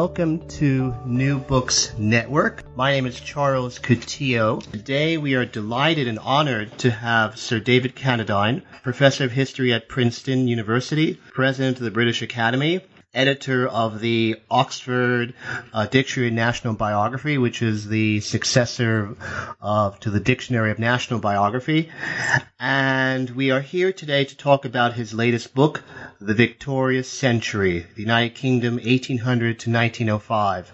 Welcome to New Books Network. My name is Charles Coutinho. Today we are delighted and honored to have Sir David Cannadine, Professor of History at Princeton University, President of the British Academy, editor of the Oxford uh, Dictionary of National Biography, which is the successor of to the Dictionary of National Biography. And we are here today to talk about his latest book, The Victorious Century, the United Kingdom 1800 to 1905.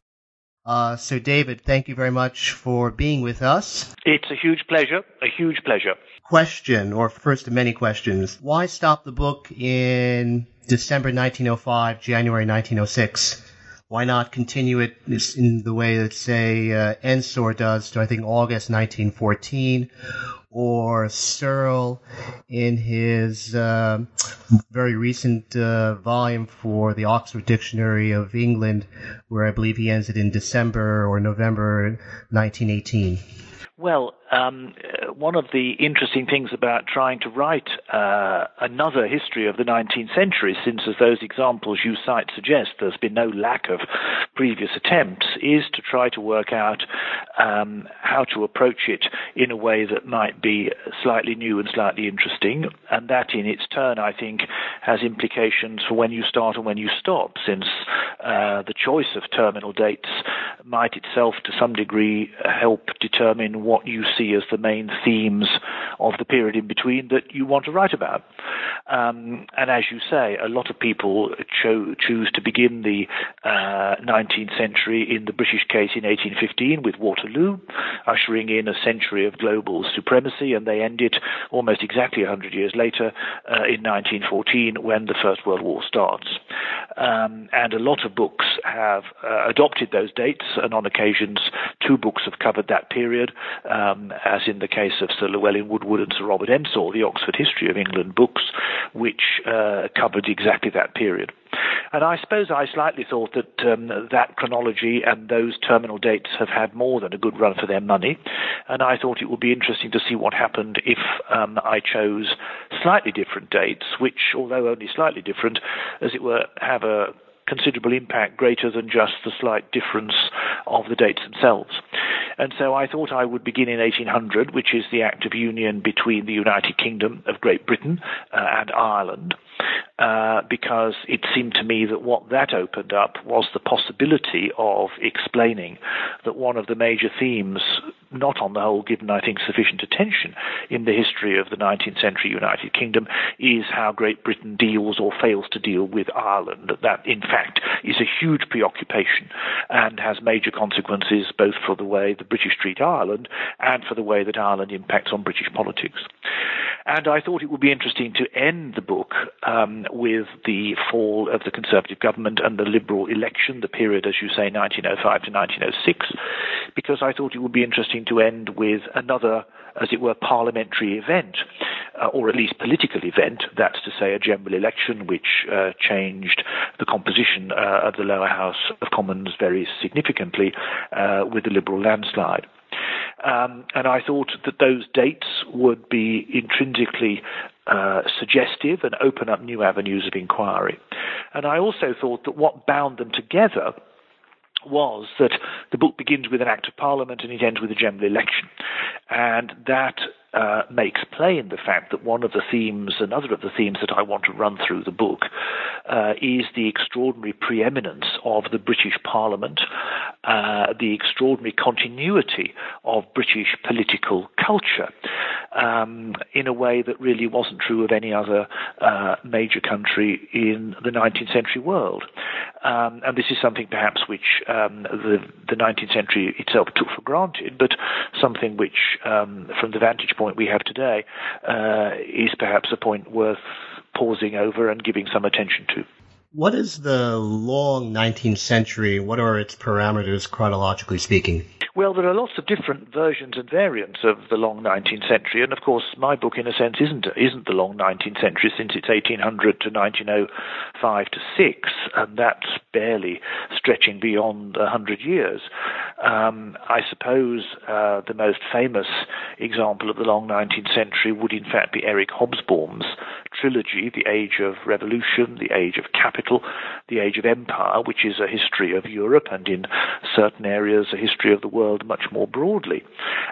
Uh, so, David, thank you very much for being with us. It's a huge pleasure, a huge pleasure. Question, or first of many questions. Why stop the book in December 1905, January 1906? Why not continue it in the way that, say, uh, Ensor does to, I think, August 1914, or Searle in his uh, very recent uh, volume for the Oxford Dictionary of England, where I believe he ends it in December or November 1918? Well, um, one of the interesting things about trying to write uh, another history of the 19th century, since as those examples you cite suggest there's been no lack of previous attempts, is to try to work out um, how to approach it in a way that might be slightly new and slightly interesting. And that, in its turn, I think, has implications for when you start and when you stop, since uh, the choice of terminal dates might itself, to some degree, help determine what you see as the main themes of the period in between that you want to write about. Um, and as you say, a lot of people cho- choose to begin the uh, 19th century in the British case in 1815 with Waterloo, ushering in a century of global supremacy, and they end it almost exactly 100 years later uh, in 1914 when the First World War starts. Um, and a lot of books have uh, adopted those dates, and on occasions, two books have covered that period, um, as in the case of Sir Llewellyn Woodward and Sir Robert Ensor, the Oxford History of England books, which uh, covered exactly that period. And I suppose I slightly thought that um, that chronology and those terminal dates have had more than a good run for their money. And I thought it would be interesting to see what happened if um, I chose slightly different dates, which, although only slightly different, as it were, have a considerable impact greater than just the slight difference of the dates themselves. And so I thought I would begin in 1800, which is the Act of Union between the United Kingdom of Great Britain uh, and Ireland. Uh, because it seemed to me that what that opened up was the possibility of explaining that one of the major themes, not on the whole given, I think, sufficient attention in the history of the 19th century United Kingdom, is how Great Britain deals or fails to deal with Ireland. That, in fact, is a huge preoccupation and has major consequences both for the way the British treat Ireland and for the way that Ireland impacts on British politics. And I thought it would be interesting to end the book um, with the fall of the Conservative government and the Liberal election, the period, as you say, 1905 to 1906, because I thought it would be interesting to end with another, as it were, parliamentary event. Uh, or at least political event, that's to say a general election which uh, changed the composition uh, of the lower house of Commons very significantly uh, with the Liberal landslide. Um, and I thought that those dates would be intrinsically uh, suggestive and open up new avenues of inquiry. And I also thought that what bound them together was that the book begins with an act of parliament and it ends with a general election. And that uh, makes plain the fact that one of the themes, another of the themes that I want to run through the book, uh, is the extraordinary preeminence of the British Parliament, uh, the extraordinary continuity of British political culture, um, in a way that really wasn't true of any other uh, major country in the 19th century world. Um, and this is something perhaps which um, the, the 19th century itself took for granted, but something which, um, from the vantage point we have today, uh, is perhaps a point worth pausing over and giving some attention to. What is the long 19th century? What are its parameters chronologically speaking? Well, there are lots of different versions and variants of the long 19th century, and of course, my book, in a sense, isn't isn't the long 19th century since it's 1800 to 1905 to six, and that's barely stretching beyond 100 years. Um, I suppose uh, the most famous example of the long 19th century would, in fact, be Eric Hobsbawm's trilogy, The Age of Revolution, The Age of Capital, The Age of Empire, which is a history of Europe and in certain areas a history of the world much more broadly,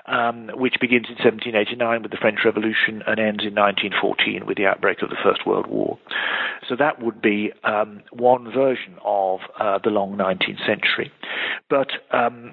um, which begins in 1789 with the French Revolution and ends in 1914 with the outbreak of the First World War. So that would be um, one version of uh, the long 19th century. But um,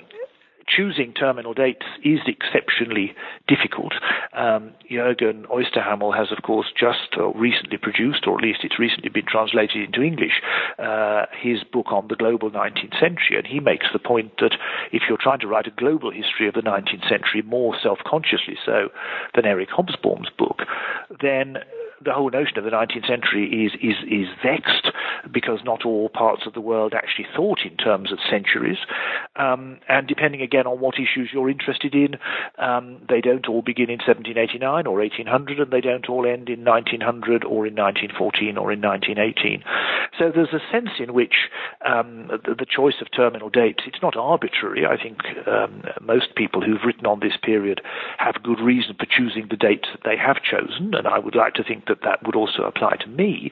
choosing terminal dates is exceptionally difficult. Um, Jürgen Osterhammel has, of course, just uh, recently produced, or at least it's recently been translated into English, uh, his book on the global 19th century, and he makes the point that if you're trying to write a global history of the 19th century, more self-consciously so than Eric Hobsbawm's book, then the whole notion of the 19th century is, is, is vexed because not all parts of the world actually thought in terms of centuries. Um, and depending again on what issues you're interested in, um, they don't all begin in 1789 or 1800, and they don't all end in 1900 or in 1914 or in 1918. So there's a sense in which um, the, the, choice of terminal dates, it's not arbitrary. I think um, most people who've written on this period have good reason for choosing the dates that they have chosen, and I would like to think that that would also apply to me.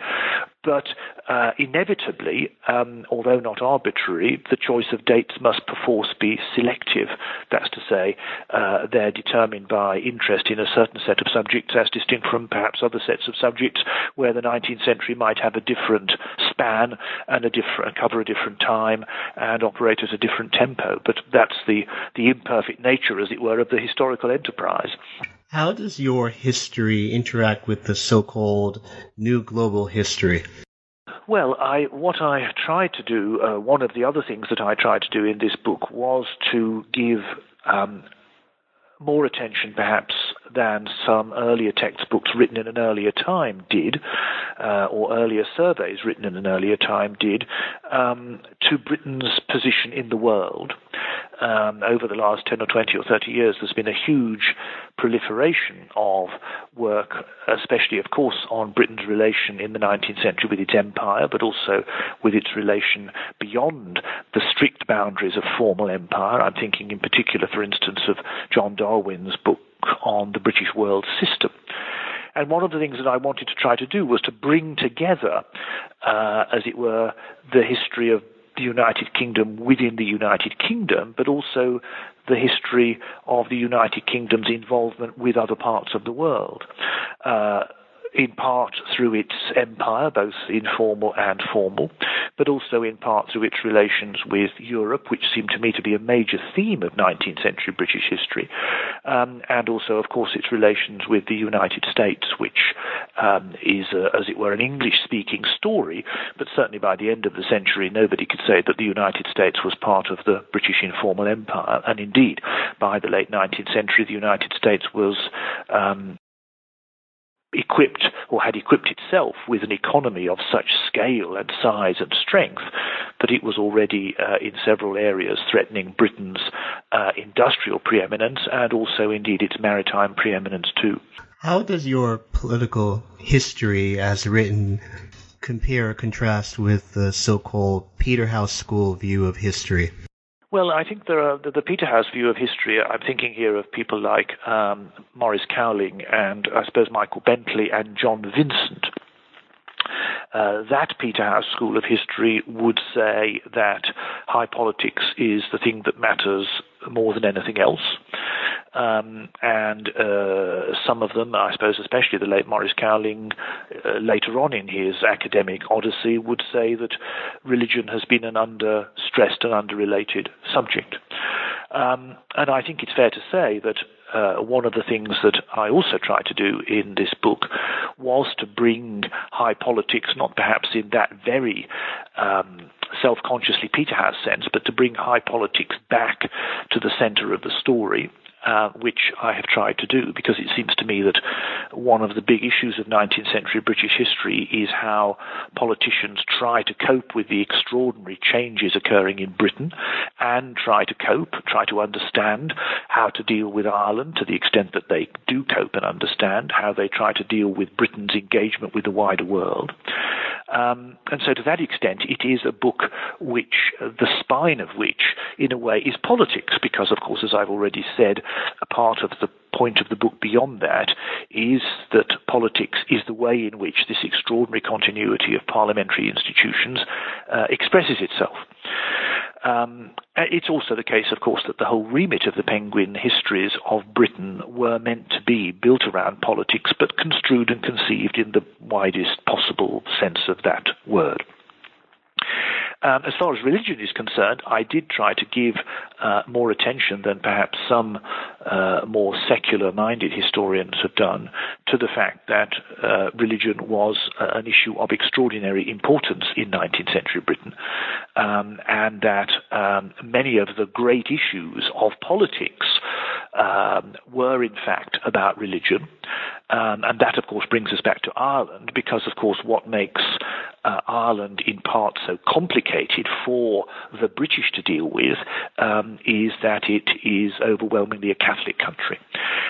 But uh, inevitably, um, although not arbitrary, the choice of dates must perforce be selective. That's to say, uh, they're determined by interest in a certain set of subjects as distinct from perhaps other sets of subjects where the 19th century might have a different span and a different cover a different time and operate at a different tempo. But that's the, the imperfect nature, as it were, of the historical enterprise. How does your history interact with the so-called new global history? Well, I, what I tried to do, uh, one of the other things that I tried to do in this book was to give um, more attention, perhaps, than some earlier textbooks written in an earlier time did, uh, or earlier surveys written in an earlier time did, um, to Britain's position in the world um, over the last 10 or 20 or 30 years, there's been a huge proliferation of work, especially, of course, on Britain's relation in the 19th century with its empire, but also with its relation beyond the strict boundaries of formal empire. I'm thinking in particular, for instance, of John Darwin's book on the British world system. And one of the things that I wanted to try to do was to bring together, uh, as it were, the history of the United Kingdom within the United Kingdom, but also the history of the United Kingdom's involvement with other parts of the world. Uh, in part through its empire, both informal and formal, but also in part through its relations with Europe, which seemed to me to be a major theme of 19th century British history, um, and also, of course, its relations with the United States, which um, is, uh, as it were, an English speaking story, but certainly by the end of the century, nobody could say that the United States was part of the British informal empire, and indeed, by the late 19th century, the United States was um, equipped or had equipped itself with an economy of such scale and size and strength that it was already uh, in several areas threatening Britain's uh, industrial preeminence and also indeed its maritime preeminence too. How does your political history as written compare or contrast with the so-called Peterhouse School view of history? Well, I think there are the, the Peterhouse view of history. I'm thinking here of people like um, Maurice Cowling and I suppose Michael Bentley and John Vincent. Uh, that Peterhouse school of history would say that high politics is the thing that matters more than anything else. Um, and uh, some of them, I suppose, especially the late Maurice Cowling, uh, later on in his academic odyssey, would say that religion has been an under stressed and under related subject. Um, and I think it's fair to say that uh, one of the things that I also tried to do in this book was to bring high politics, not perhaps in that very um, self consciously Peterhouse sense, but to bring high politics back to the center of the story uh, which I have tried to do because it seems to me that one of the big issues of 19th century British history is how politicians try to cope with the extraordinary changes occurring in Britain and try to cope, try to understand how to deal with Ireland to the extent that they do cope and understand how they try to deal with Britain's engagement with the wider world. Um, and so, to that extent, it is a book which, uh, the spine of which, in a way, is politics, because, of course, as I've already said, a part of the point of the book beyond that is that politics is the way in which this extraordinary continuity of parliamentary institutions uh, expresses itself. Um, it's also the case, of course, that the whole remit of the Penguin histories of Britain were meant to be built around politics, but construed and conceived in the widest possible sense of that word. Um, as far as religion is concerned, I did try to give uh, more attention than perhaps some uh, more secular minded historians have done to the fact that uh, religion was uh, an issue of extraordinary importance in 19th century Britain, um, and that um, many of the great issues of politics um, were in fact about religion. Um, and that, of course, brings us back to Ireland because, of course, what makes uh, Ireland in part so complicated for the British to deal with um, is that it is overwhelmingly a Catholic country.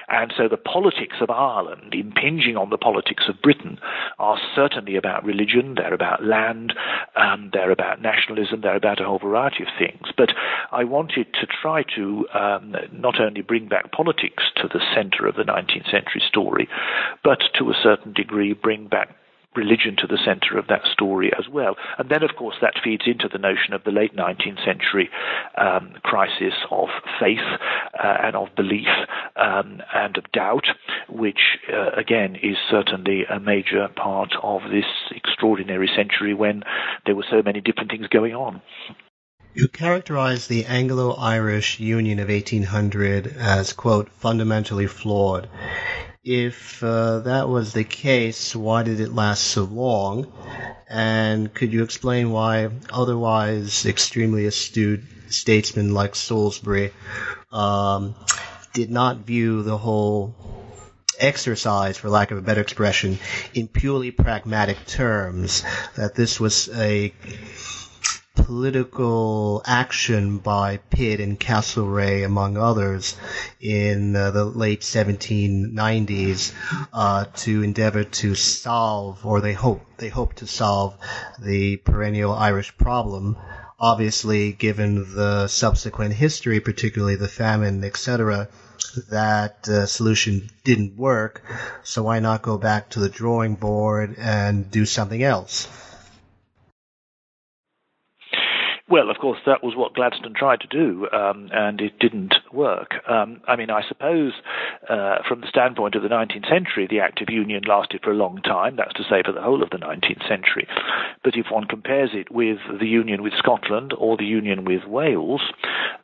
And so the politics of Ireland impinging on the politics of Britain are certainly about religion, they're about land, um, they're about nationalism, they're about a whole variety of things. But I wanted to try to um, not only bring back politics to the center of the 19th century story, but to a certain degree bring back religion to the center of that story as well. And then, of course, that feeds into the notion of the late 19th century um, crisis of faith uh, and of belief um, and of doubt, which, uh, again, is certainly a major part of this extraordinary century when there were so many different things going on. You characterize the Anglo Irish Union of 1800 as, quote, fundamentally flawed. If uh, that was the case, why did it last so long? And could you explain why otherwise extremely astute statesmen like Salisbury um, did not view the whole exercise, for lack of a better expression, in purely pragmatic terms, that this was a political action by Pitt and Castlereagh, among others, in uh, the late 1790s uh, to endeavor to solve, or they hope they hope to solve, the perennial Irish problem. Obviously, given the subsequent history, particularly the famine, etc., that uh, solution didn't work. So why not go back to the drawing board and do something else? Well, of course, that was what Gladstone tried to do, um, and it didn't work. Um, I mean, I suppose uh, from the standpoint of the 19th century, the Act of Union lasted for a long time, that's to say, for the whole of the 19th century. But if one compares it with the union with Scotland or the union with Wales,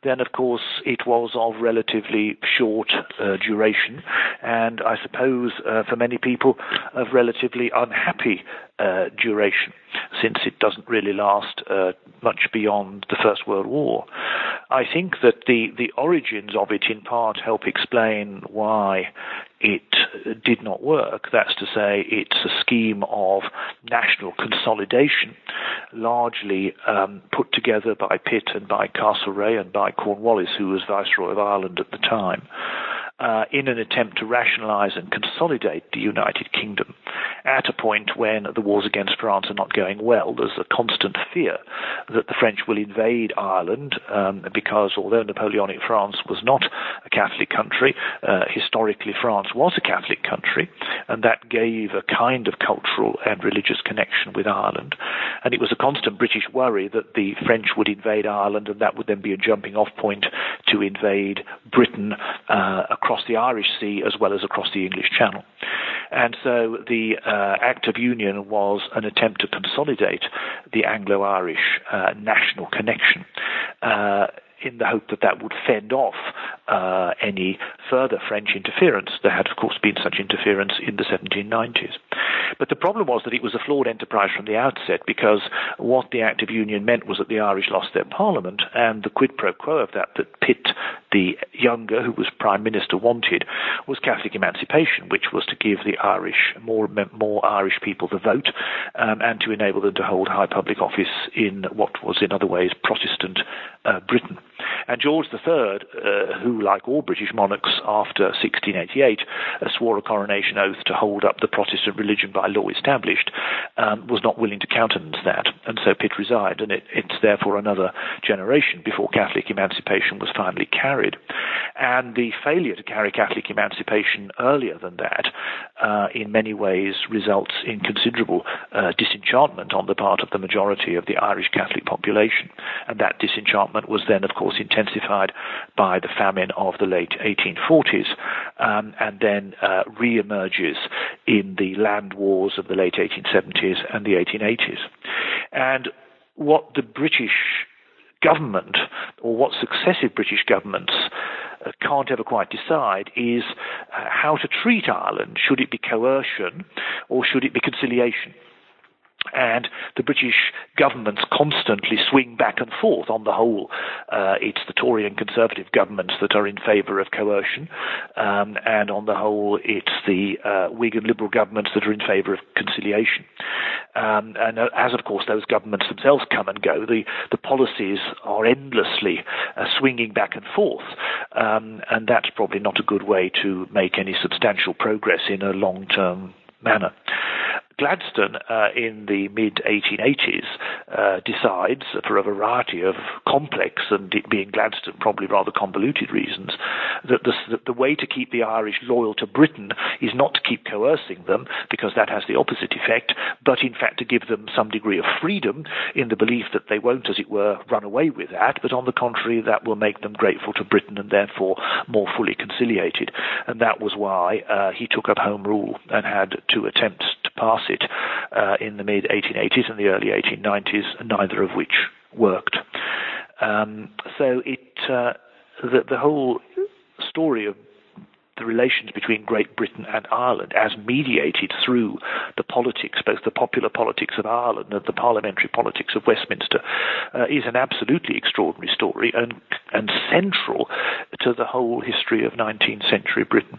then of course it was of relatively short uh, duration, and I suppose uh, for many people of relatively unhappy uh, duration, since it doesn't really last uh, much beyond the First World War. I think that the, the origins of it in part help explain why it did not work. That's to say, it's a scheme of national consolidation, largely um, put together by Pitt and by Castlereagh and by Cornwallis, who was Viceroy of Ireland at the time uh, in an attempt to rationalize and consolidate the United Kingdom at a point when the wars against France are not going well. There's a constant fear that the French will invade Ireland um, because although Napoleonic France was not a Catholic country, uh, historically France was a Catholic country, and that gave a kind of cultural and religious connection with Ireland. And it was a constant British worry that the French would invade Ireland and that would then be a jumping off point to invade Britain uh, across the Irish Sea as well as across the English Channel. And so the uh, Act of Union was an attempt to consolidate the Anglo Irish uh, national connection. In the hope that that would fend off uh, any further French interference. There had, of course, been such interference in the 1790s. But the problem was that it was a flawed enterprise from the outset because what the Act of Union meant was that the Irish lost their parliament, and the quid pro quo of that, that Pitt, the younger, who was prime minister, wanted, was Catholic emancipation, which was to give the Irish more more Irish people the vote, um, and to enable them to hold high public office in what was, in other ways, Protestant uh, Britain. And George III, uh, who, like all British monarchs after 1688, uh, swore a coronation oath to hold up the Protestant religion by law established, um, was not willing to countenance that. And so Pitt resigned, and it, it's therefore another generation before Catholic emancipation was finally carried. And the failure to carry Catholic emancipation earlier than that, uh, in many ways, results in considerable uh, disenchantment on the part of the majority of the Irish Catholic population. And that disenchantment was then, of course, intensified by the famine of the late 1840s, um, and then uh, re-emerges in the land wars of the late 1870s and the 1880s. And what the British government, or what successive British governments uh, can't ever quite decide, is uh, how to treat Ireland. Should it be coercion or should it be conciliation? And the British governments constantly swing back and forth. On the whole, uh, it's the Tory and Conservative governments that are in favour of coercion, um, and on the whole, it's the uh, Whig and Liberal governments that are in favour of conciliation. Um, and uh, as, of course, those governments themselves come and go, the, the policies are endlessly uh, swinging back and forth, um, and that's probably not a good way to make any substantial progress in a long-term manner. Gladstone, uh, in the mid 1880s, uh, decides, for a variety of complex and it being Gladstone probably rather convoluted reasons, that the, that the way to keep the Irish loyal to Britain is not to keep coercing them, because that has the opposite effect, but in fact to give them some degree of freedom in the belief that they won't, as it were, run away with that, but on the contrary, that will make them grateful to Britain and therefore more fully conciliated. And that was why uh, he took up Home Rule and had two attempts to pass it uh, in the mid 1880s and the early 1890s, neither of which worked. Um, so it uh, the, the whole story of the relations between Great Britain and Ireland as mediated through the politics, both the popular politics of Ireland and the parliamentary politics of Westminster, uh, is an absolutely extraordinary story and, and central to the whole history of 19th century Britain.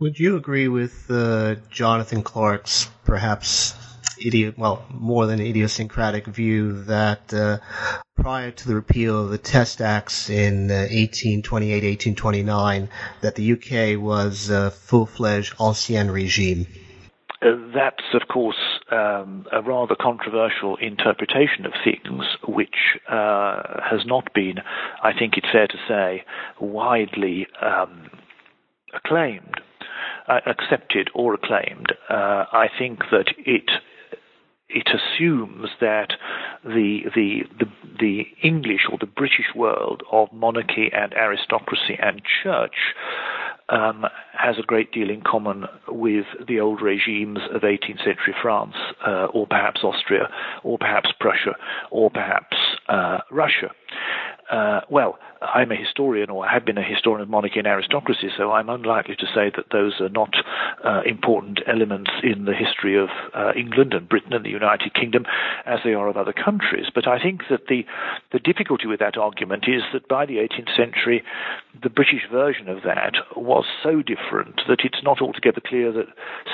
Would you agree with uh, Jonathan Clark's perhaps idiot, well, more than idiosyncratic view that uh, prior to the repeal of the Test Acts in uh, 1828, 1829, that the UK was a full-fledged ancien regime? Uh, that's, of course, um, a rather controversial interpretation of things, which uh, has not been, I think it's fair to say, widely um, acclaimed accepted or acclaimed. Uh, I think that it it assumes that the, the the the English or the British world of monarchy and aristocracy and church um, has a great deal in common with the old regimes of 18th century France, uh, or perhaps Austria, or perhaps Prussia, or perhaps uh, Russia. Uh, well, I'm a historian, or have been a historian of monarchy and aristocracy, so I'm unlikely to say that those are not uh, important elements in the history of uh, England and Britain and the United Kingdom as they are of other countries. But I think that the, the difficulty with that argument is that by the 18th century, the British version of that was so different that it's not altogether clear that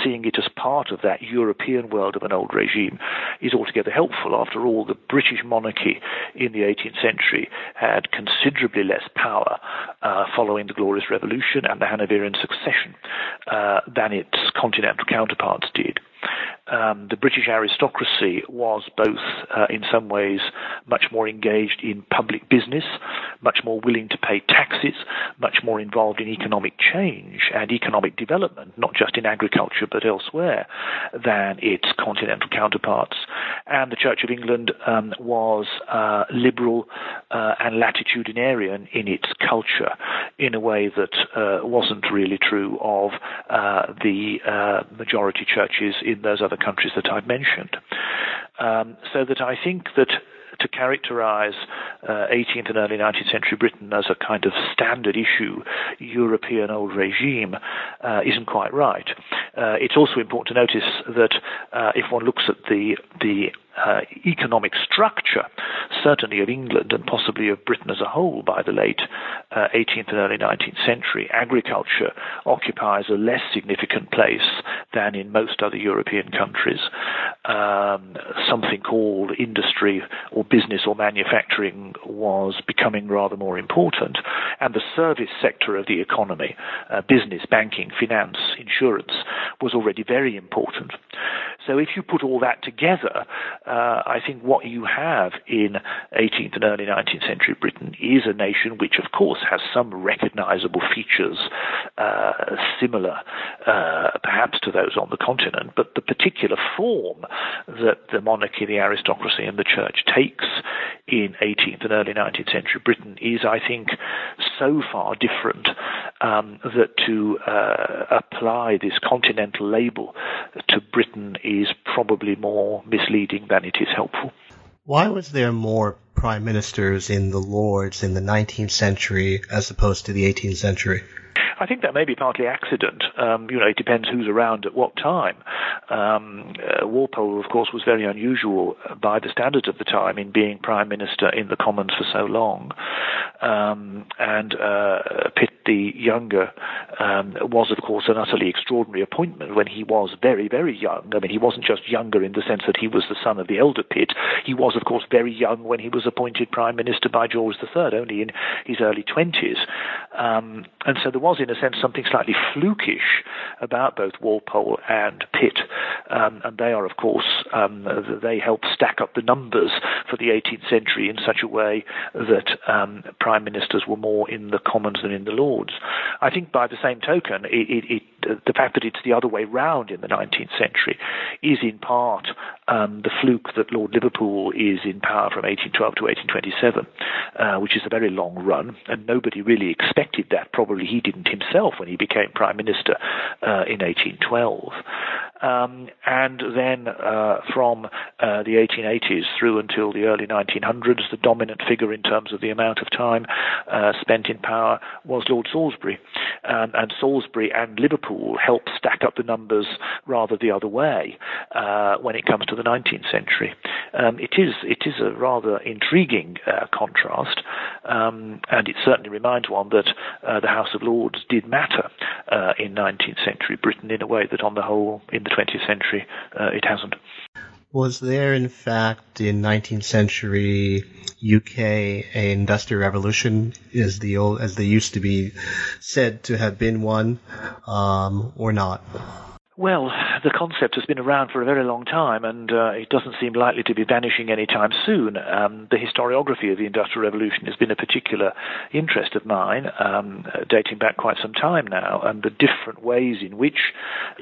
seeing it as part of that European world of an old regime is altogether helpful. After all, the British monarchy in the 18th century had considerably less power uh, following the Glorious Revolution and the Hanoverian succession uh, than its continental counterparts did um, the British aristocracy was both, uh, in some ways, much more engaged in public business, much more willing to pay taxes, much more involved in economic change and economic development, not just in agriculture but elsewhere, than its continental counterparts. And the Church of England um, was uh, liberal uh, and latitudinarian in its culture in a way that uh, wasn't really true of uh, the uh, majority churches in those other countries that I've mentioned. Um, so that I think that to to characterize uh, 18th and early 19th century Britain as a kind of standard issue European old regime uh, isn't quite right. Uh, it's also important to notice that uh, if one looks at the the uh, economic structure, certainly of England and possibly of Britain as a whole by the late uh, 18th and early 19th century, agriculture occupies a less significant place than in most other European countries. Um, something called industry or business or manufacturing was becoming rather more important, and the service sector of the economy, uh, business, banking, finance, insurance, was already very important. So if you put all that together, uh, I think what you have in 18th and early 19th century Britain is a nation which, of course, has some recognizable features uh, similar, uh, perhaps, to those on the continent, but the particular form that the monarchy, the aristocracy, and the church takes in 18th and early 19th century Britain is, I think, so far different um, that to uh, apply this continental label to Britain is probably more misleading than it is helpful. Why was there more prime ministers in the Lords in the 19th century as opposed to the 18th century? I think that may be partly accident. Um, you know, it depends who's around at what time. Um, uh, Walpole, of course, was very unusual by the standards of the time in being prime minister in the Commons for so long, um, and uh, Pitt the younger um, was, of course, an utterly extraordinary appointment when he was very, very young. I mean, he wasn't just younger in the sense that he was the son of the elder Pitt. He was, of course, very young when he was appointed prime minister by George III, only in his early twenties. Um, and so there was, in a sense, something slightly flukish about both Walpole and Pitt. Um, and they are, of course, um, they help stack up the numbers for the 18th century in such a way that um, prime ministers were more in the Commons than in the Lords. I think, by the same token, it, it, it, the fact that it's the other way round in the 19th century is in part um, the fluke that Lord Liverpool is in power from 1812 to 1827, uh, which is a very long run, and nobody really expected that. Probably he didn't himself when he became prime minister uh, in 1812. Um, and then uh, from uh, the 1880s through until the early 1900s, the dominant figure in terms of the amount of time uh, spent in power was Lord Salisbury. Um, and Salisbury and Liverpool helped stack up the numbers rather the other way uh, when it comes to the 19th century. Um, it is it is a rather intriguing uh, contrast, um, and it certainly reminds one that the House of Lords did matter in 19th century Britain in a way that, on the whole, in the 20th century, uh, it hasn't. Was there, in fact, in 19th century UK, a industrial revolution, as the old, as they used to be said to have been one, um, or not? Well, the concept has been around for a very long time, and uh, it doesn't seem likely to be vanishing anytime soon. Um, the historiography of the Industrial Revolution has been a particular interest of mine, um, dating back quite some time now, and the different ways in which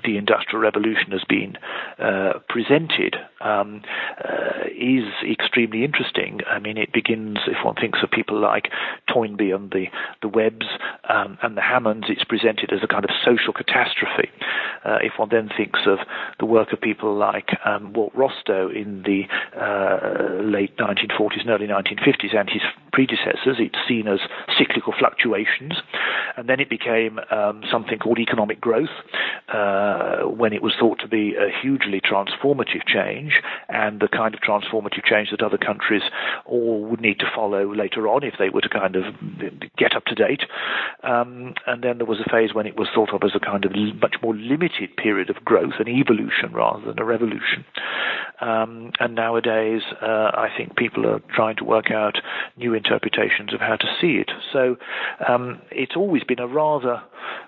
the Industrial Revolution has been uh, presented um, uh, is extremely interesting. I mean, it begins, if one thinks of people like Toynbee and the, the Webbs um, and the Hammonds, it's presented as a kind of social catastrophe. Uh, if one then thinks of the work of people like um, Walt Rostow in the uh, late 1940s and early 1950s and his predecessors, it's seen as cyclical fluctuations. And then it became um, something called economic growth uh, when it was thought to be a hugely transformative change and the kind of transformative change that other countries all would need to follow later on if they were to kind of get up to date. Um, and then there was a phase when it was thought of as a kind of much more limited period of growth, an evolution rather than a revolution. Um, and nowadays, uh, I think people are trying to work out new interpretations of how to see it. So um, it's always been a rather,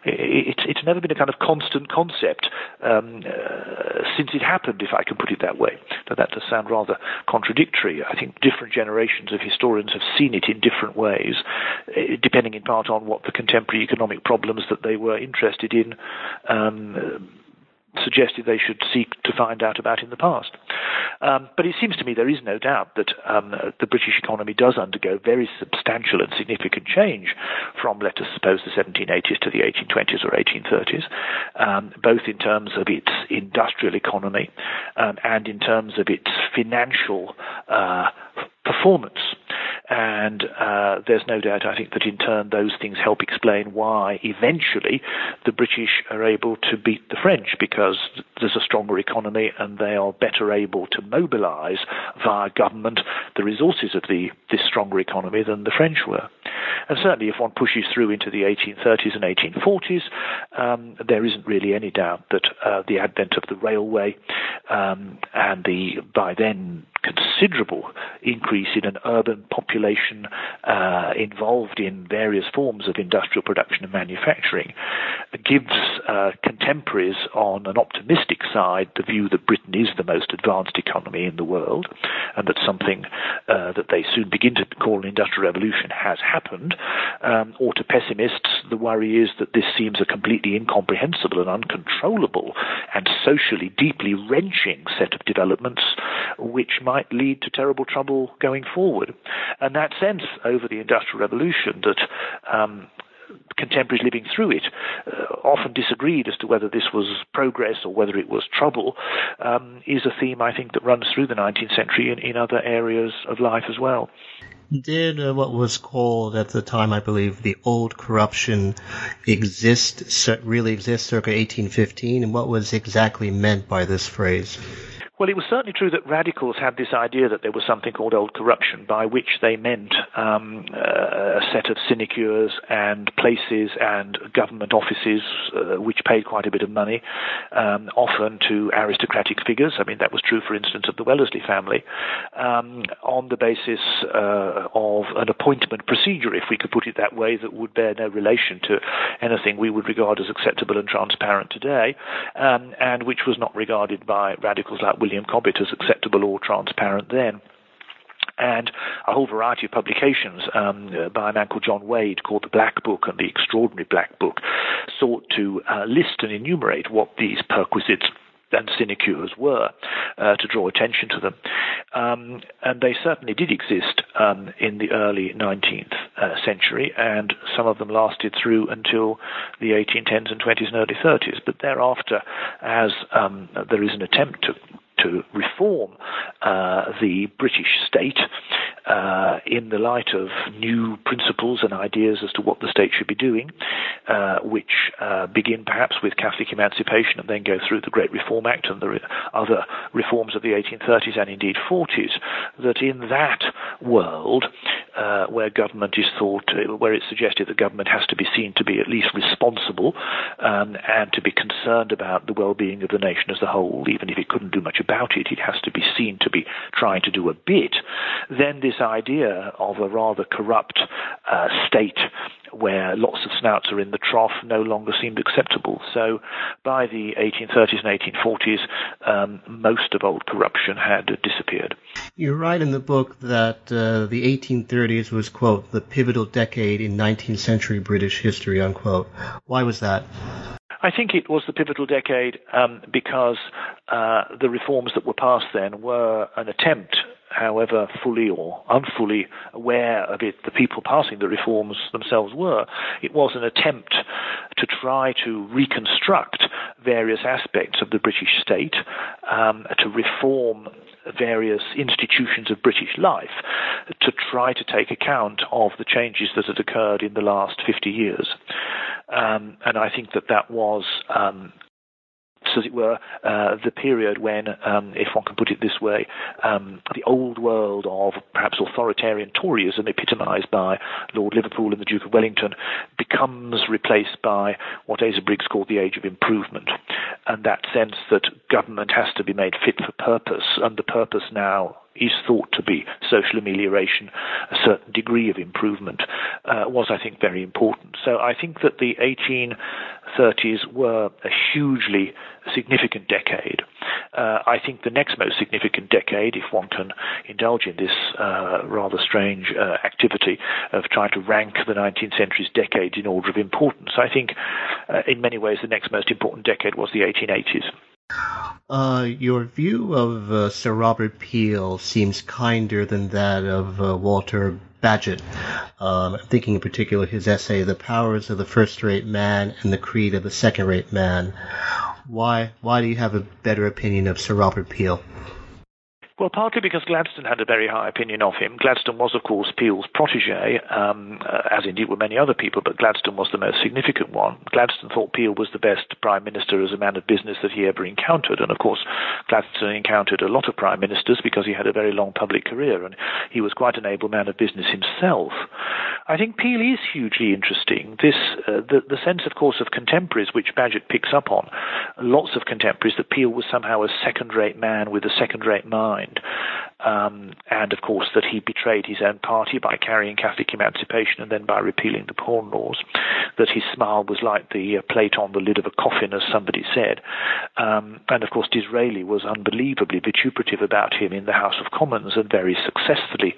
it's, it's never been a kind of constant concept um, uh, since it happened, if I can put it that way. That does sound rather contradictory. I think different generations of historians have seen it in different ways, uh, depending in part on what the contemporary economic problems that they were interested in um, suggested they should seek to find out about in the past. Um, but it seems to me there is no doubt that um, the British economy does undergo very substantial and significant change from, let us suppose, the 1780s to the 1820s or 1830s, um, both in terms of its industrial economy um, and in terms of its financial uh, performance. And uh, there's no doubt, I think, that in turn those things help explain why eventually the British are able to beat the French because there's a stronger economy and they are better able to mobilize via government the resources of the this stronger economy than the French were. And certainly, if one pushes through into the 1830s and 1840s, um, there isn't really any doubt that uh, the advent of the railway um, and the by then considerable increase in an urban population uh, involved in various forms of industrial production and manufacturing gives uh, contemporaries on an optimistic side the view that Britain is the most advanced economy in the world and that something uh, that they soon begin to call an industrial revolution has happened. Um, or to pessimists, the worry is that this seems a completely incomprehensible and uncontrollable and socially deeply wrenching set of developments which might lead to terrible trouble going forward. And that sense over the Industrial Revolution that um, contemporaries living through it uh, often disagreed as to whether this was progress or whether it was trouble, um, is a theme I think that runs through the 19th century in, in other areas of life as well. Did uh, what was called at the time, I believe, the old corruption exist, really exist circa 1815? And what was exactly meant by this phrase? Well, it was certainly true that radicals had this idea that there was something called old corruption, by which they meant um, a set of sinecures and places and government offices uh, which paid quite a bit of money, um, often to aristocratic figures. I mean, that was true, for instance, of the Wellesley family, um, on the basis uh, of an appointment procedure, if we could put it that way, that would bear no relation to anything we would regard as acceptable and transparent today, um, and which was not regarded by radicals like William Cobbett as acceptable or transparent then and a whole variety of publications um, by a man called John Wade called the Black Book and the Extraordinary Black Book sought to uh, list and enumerate what these perquisites and sinecures were uh, to draw attention to them. Um, and they certainly did exist um, in the early 19th uh, century, and some of them lasted through until the 1810s and 20s and early 30s. But thereafter, as um, there is an attempt to to reform uh, the British state uh, in the light of new principles and ideas as to what the state should be doing, uh, which uh, begin perhaps with Catholic emancipation and then go through the Great Reform Act and the re- other reforms of the 1830s and indeed 40s, that in that world, uh, where government is thought, where it's suggested that government has to be seen to be at least responsible um, and to be concerned about the well-being of the nation as a whole, even if it couldn't do much about it, it has to be seen to be trying to do a bit, then this idea of a rather corrupt uh, state where lots of snouts are in the trough no longer seemed acceptable. So by the 1830s and 1840s, um, most of old corruption had disappeared. You write in the book that uh, the 1830s was, quote, the pivotal decade in 19th century British history, unquote. Why was that? I think it was the pivotal decade um, because uh, the reforms that were passed then were an attempt however fully or unfully aware of it the people passing the reforms themselves were, it was an attempt to try to reconstruct various aspects of the British state, um, to reform various institutions of British life, to try to take account of the changes that had occurred in the last 50 years. Um, and I think that that was um, as it were, uh, the period when, um, if one can put it this way, um, the old world of perhaps authoritarian Toryism, epitomised by Lord Liverpool and the Duke of Wellington, becomes replaced by what Asa Briggs called the age of improvement. And that sense that government has to be made fit for purpose, and the purpose now is thought to be social amelioration, a certain degree of improvement, uh, was, I think, very important. So I think that the 1830s were a hugely significant decade. Uh, I think the next most significant decade, if one can indulge in this uh, rather strange uh, activity of trying to rank the 19th century's decades in order of importance, I think uh, in many ways the next most important decade was the 1880s. Uh, your view of uh, Sir Robert Peel seems kinder than that of uh, Walter Bagehot. Um, thinking in particular his essay, The Powers of the First-Rate Man and the Creed of the Second-Rate Man. Why, why do you have a better opinion of Sir Robert Peel? Well, partly because Gladstone had a very high opinion of him. Gladstone was, of course, Peel's protege, um, uh, as indeed were many other people, but Gladstone was the most significant one. Gladstone thought Peel was the best prime minister as a man of business that he ever encountered, and of course, Gladstone encountered a lot of prime ministers because he had a very long public career, and he was quite an able man of business himself. I think Peel is hugely interesting. This, uh, the, the sense, of course, of contemporaries, which Bagehot picks up on, lots of contemporaries, that Peel was somehow a second-rate man with a second-rate mind mind. Um, and of course, that he betrayed his own party by carrying Catholic emancipation and then by repealing the Corn Laws. That his smile was like the uh, plate on the lid of a coffin, as somebody said. Um, and of course, Disraeli was unbelievably vituperative about him in the House of Commons and very successfully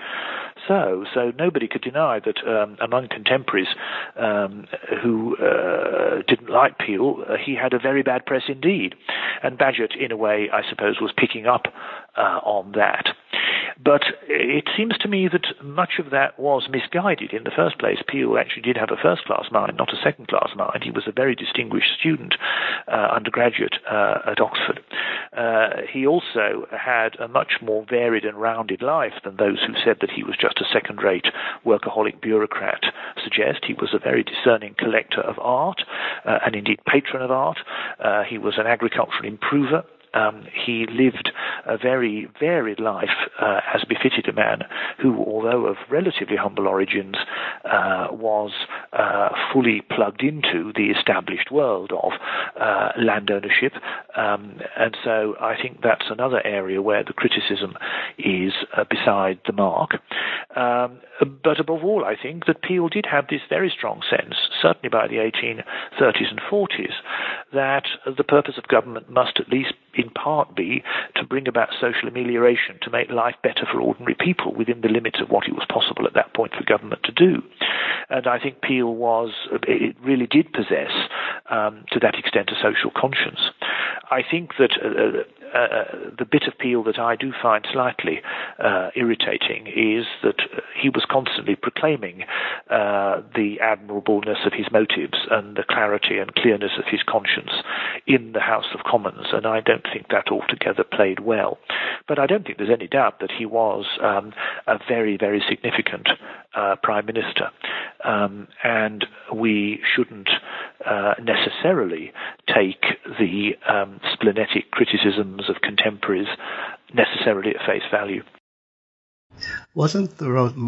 so. So nobody could deny that um, among contemporaries um, who uh, didn't like Peel, uh, he had a very bad press indeed. And Bagehot, in a way, I suppose, was picking up uh, on that. But it seems to me that much of that was misguided in the first place. Peel actually did have a first class mind, not a second class mind. He was a very distinguished student, uh, undergraduate uh, at Oxford. Uh, he also had a much more varied and rounded life than those who said that he was just a second rate workaholic bureaucrat suggest. He was a very discerning collector of art uh, and indeed patron of art. Uh, he was an agricultural improver um, he lived a very varied life uh, as befitted a man who, although of relatively humble origins, uh, was uh, fully plugged into the established world of uh, land ownership. Um, and so I think that's another area where the criticism is uh, beside the mark. Um, but above all, I think that Peel did have this very strong sense, certainly by the 1830s and 40s, that the purpose of government must at least in part be to bring about social amelioration, to make life better for ordinary people within the limits of what it was possible at that point for government to do. And I think Peel was, it really did possess, um, to that extent, a social conscience. I think that uh, uh, the bit of Peel that I do find slightly uh, irritating is that he was constantly proclaiming uh, the admirableness of his motives and the clarity and clearness of his conscience in the House of Commons, and I don't think that altogether played well. But I don't think there's any doubt that he was um, a very, very significant uh, prime minister, um, and we shouldn't uh, necessarily take the um, splenetic of contemporaries necessarily at face value. Wasn't the,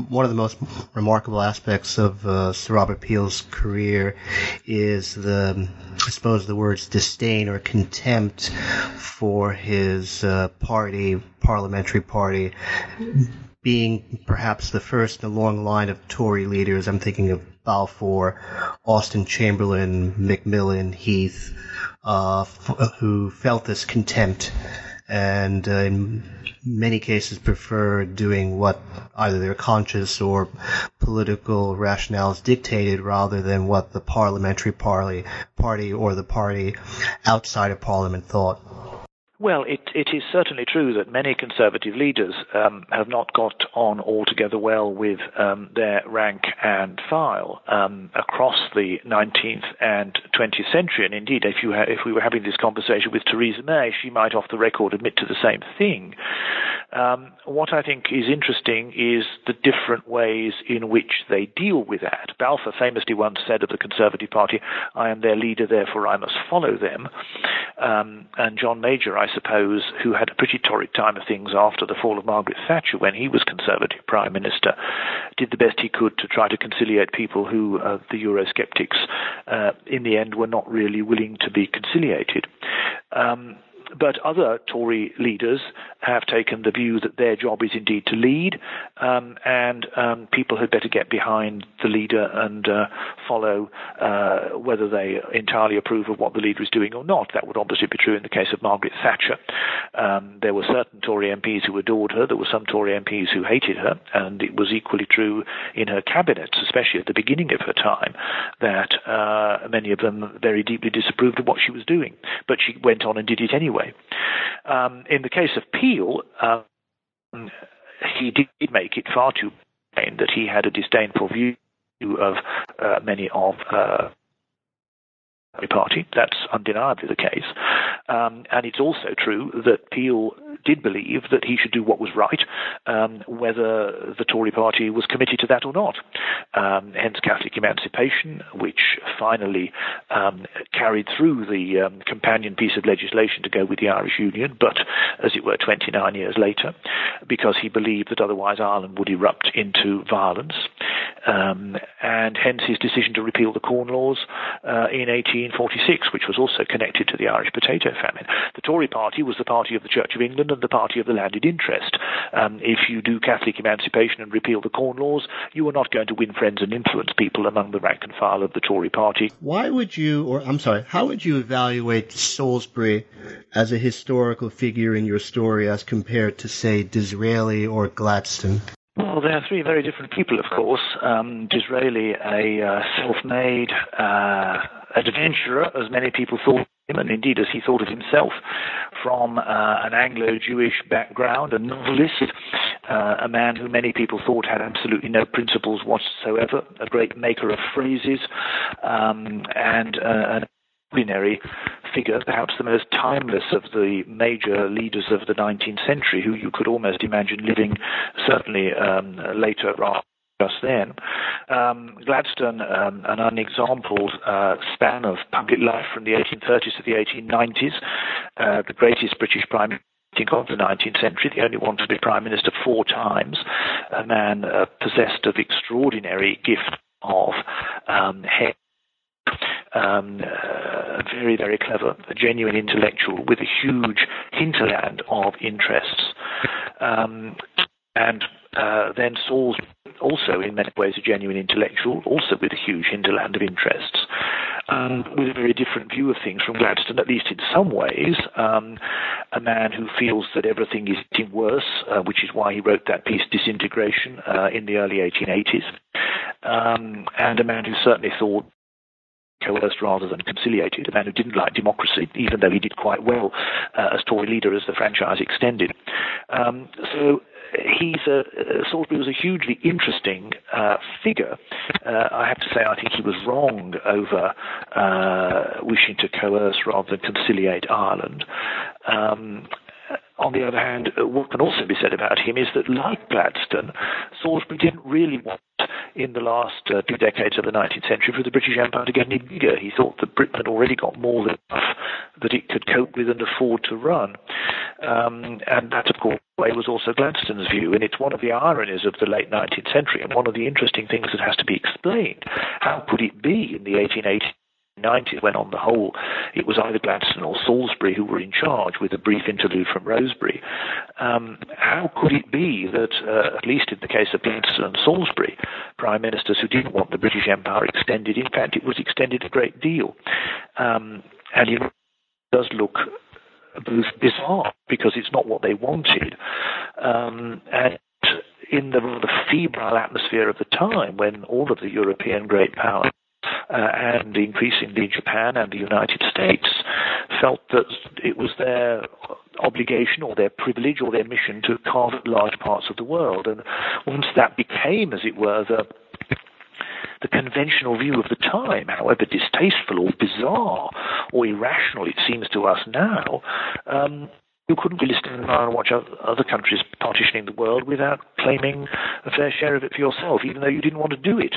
one of the most remarkable aspects of uh, Sir Robert Peel's career is the, I suppose, the words disdain or contempt for his uh, party, parliamentary party, being perhaps the first in a long line of Tory leaders. I'm thinking of Balfour, Austen Chamberlain, Macmillan, Heath, uh, f- who felt this contempt and uh, in many cases prefer doing what either their conscious or political rationales dictated rather than what the parliamentary party, party or the party outside of parliament thought. Well, it, it is certainly true that many conservative leaders um, have not got on altogether well with um, their rank and file um, across the 19th and 20th century. And indeed, if, ha- if we were having this conversation with Theresa May, she might, off the record, admit to the same thing. Um, what I think is interesting is the different ways in which they deal with that. Balfour famously once said of the Conservative Party, I am their leader, therefore I must follow them. Um, and John Major, I suppose, who had a pretty torrid time of things after the fall of Margaret Thatcher when he was Conservative Prime Minister, did the best he could to try to conciliate people who, uh, the Eurosceptics, uh, in the end were not really willing to be conciliated. Um, but other Tory leaders have taken the view that their job is indeed to lead, um, and um, people had better get behind the leader and uh, follow uh, whether they entirely approve of what the leader is doing or not. That would obviously be true in the case of Margaret Thatcher. Um, there were certain Tory MPs who adored her, there were some Tory MPs who hated her, and it was equally true in her cabinets, especially at the beginning of her time, that uh, many of them very deeply disapproved of what she was doing. But she went on and did it anyway. Um, in the case of Peel, um, he did make it far too plain that he had a disdainful view of uh, many of uh, Party. That's undeniably the case. Um, and it's also true that Peel did believe that he should do what was right, um, whether the Tory party was committed to that or not. Um, hence Catholic emancipation, which finally um, carried through the um, companion piece of legislation to go with the Irish Union, but as it were, 29 years later, because he believed that otherwise Ireland would erupt into violence. Um, and hence his decision to repeal the Corn Laws uh, in 1846, which was also connected to the Irish potato famine. The Tory party was the party of the Church of England and the party of the landed interest. Um, if you do Catholic emancipation and repeal the Corn Laws, you are not going to win friends and influence people among the rank and file of the Tory party. Why would you, or I'm sorry, how would you evaluate Salisbury as a historical figure in your story as compared to, say, Disraeli or Gladstone? Well, they are three very different people, of course. Um, Disraeli, a uh, self-made uh, adventurer, as many people thought him, and indeed as he thought of himself, from uh, an Anglo-Jewish background, a novelist, uh, a man who many people thought had absolutely no principles whatsoever, a great maker of phrases, um, and uh, an extraordinary figure, perhaps the most timeless of the major leaders of the 19th century, who you could almost imagine living certainly um, later on just then. Um, Gladstone, um, an unexampled uh, span of public life from the 1830s to the 1890s, uh, the greatest British prime of the 19th century, the only one to be prime minister four times, a man uh, possessed of extraordinary gift of um, head um, uh, very, very clever, a genuine intellectual with a huge hinterland of interests. Um, and uh, then Saul's also, in many ways, a genuine intellectual, also with a huge hinterland of interests, um, with a very different view of things from Gladstone, at least in some ways. Um, a man who feels that everything is getting worse, uh, which is why he wrote that piece, Disintegration, uh, in the early 1880s. Um, and a man who certainly thought coerced rather than conciliated, a man who didn't like democracy, even though he did quite well uh, as Tory leader as the franchise extended. Um, so he's a, Salisbury was a hugely interesting uh, figure. Uh, I have to say, I think he was wrong over uh, wishing to coerce rather than conciliate Ireland. Um, on the other hand, uh, what can also be said about him is that, like Gladstone, Salisbury didn't really want, in the last uh, two decades of the 19th century, for the British Empire to get any bigger. He thought that Britain had already got more than enough that it could cope with and afford to run. Um, and that, of course, was also Gladstone's view, and it's one of the ironies of the late 19th century, and one of the interesting things that has to be explained. How could it be in the 1880s 1990s when, on the whole, it was either Gladstone or Salisbury who were in charge, with a brief interlude from Rosebery. Um, how could it be that, uh, at least in the case of Gladstone and Salisbury, prime ministers who didn't want the British Empire extended, in fact, it was extended a great deal? Um, and it does look bizarre because it's not what they wanted, um, and in the rather febrile atmosphere of the time when all of the European great powers uh, and increasingly Japan and the United States felt that it was their obligation or their privilege or their mission to carve large parts of the world. And once that became, as it were, the the conventional view of the time, however distasteful or bizarre or irrational it seems to us now, um, you couldn't really stand by and watch other countries partitioning the world without claiming a fair share of it for yourself, even though you didn't want to do it.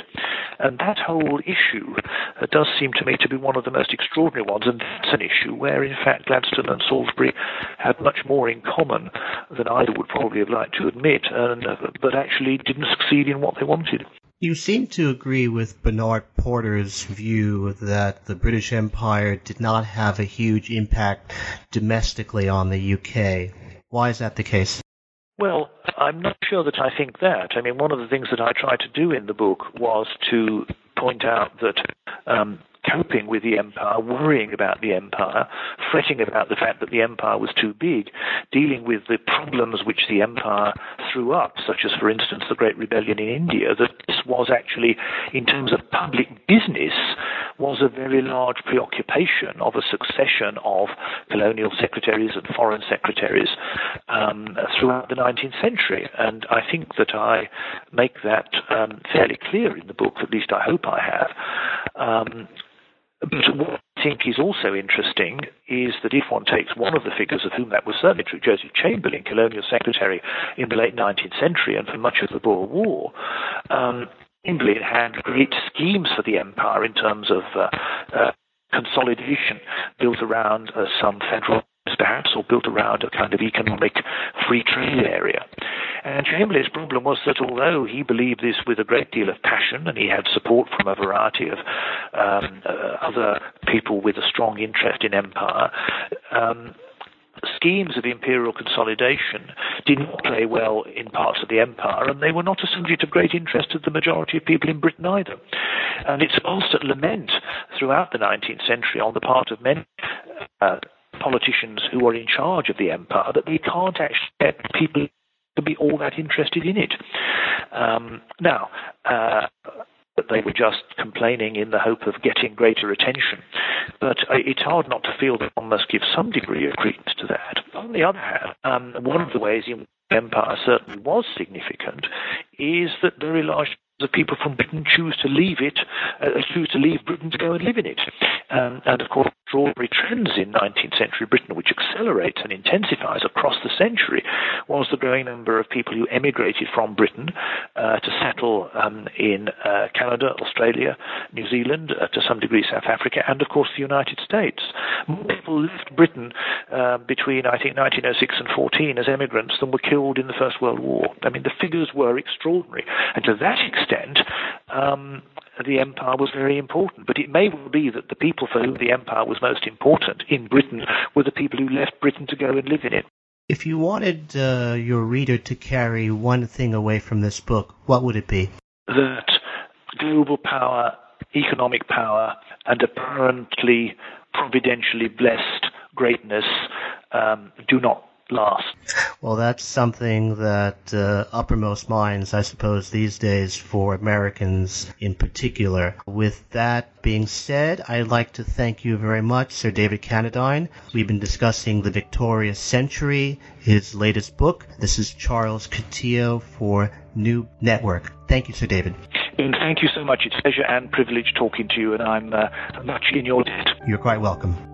And that whole issue uh, does seem to me to be one of the most extraordinary ones, and that's an issue where, in fact, Gladstone and Salisbury had much more in common than either would probably have liked to admit, and, uh, but actually didn't succeed in what they wanted. You seem to agree with Bernard Porter's view that the British Empire did not have a huge impact domestically on the UK. Why is that the case? Well, I'm not sure that I think that. I mean, one of the things that I tried to do in the book was to point out that um, coping with the empire, worrying about the empire, fretting about the fact that the empire was too big, dealing with the problems which the empire threw up, such as, for instance, the Great Rebellion in India, that this was actually, in terms of public business, was a very large preoccupation of a succession of colonial secretaries and foreign secretaries um, throughout the 19th century. And I think that I make that um, fairly clear in the book, at least I hope I have. Um, but what I think is also interesting is that if one takes one of the figures of whom that was certainly true, Joseph Chamberlain, colonial secretary in the late 19th century and for much of the Boer War, um, Chamberlain had great schemes for the empire in terms of uh, uh, consolidation built around uh, some federal perhaps, or built around a kind of economic free trade area. Chamberlain's problem was that although he believed this with a great deal of passion, and he had support from a variety of um, uh, other people with a strong interest in empire, um, schemes of imperial consolidation did not play well in parts of the empire, and they were not a subject of great interest to the majority of people in Britain either. And it's a constant lament throughout the 19th century on the part of many uh, politicians who are in charge of the empire that they can't actually get people to be all that interested in it. Um, now, uh, they were just complaining in the hope of getting greater attention. But uh, it's hard not to feel that one must give some degree of credence to that. On the other hand, um, one of the ways in which the empire certainly was significant is that very large the people from Britain choose to leave it, uh, choose to leave Britain to go and live in it. Um, and of course, extraordinary trends in 19th century Britain, which accelerates and intensifies across the century, was the growing number of people who emigrated from Britain uh, to settle um, in uh, Canada, Australia, New Zealand, uh, to some degree South Africa, and of course the United States. More people left Britain uh, between, I think, 1906 and 14 as emigrants than were killed in the First World War. I mean, the figures were extraordinary. And to that extent, um, the empire was very important. But it may well be that the people for whom the empire was most important in Britain were the people who left Britain to go and live in it. If you wanted uh, your reader to carry one thing away from this book, what would it be? That global power, economic power, and apparently providentially blessed greatness um, do not last. Well, that's something that uh, uppermost minds, I suppose, these days for Americans in particular. With that being said, I'd like to thank you very much, Sir David Cannadine. We've been discussing the Victorious Century, his latest book. This is Charles Coutinho for New Network. Thank you, Sir David. And thank you so much. It's a pleasure and privilege talking to you, and I'm uh, much in your debt. You're quite welcome.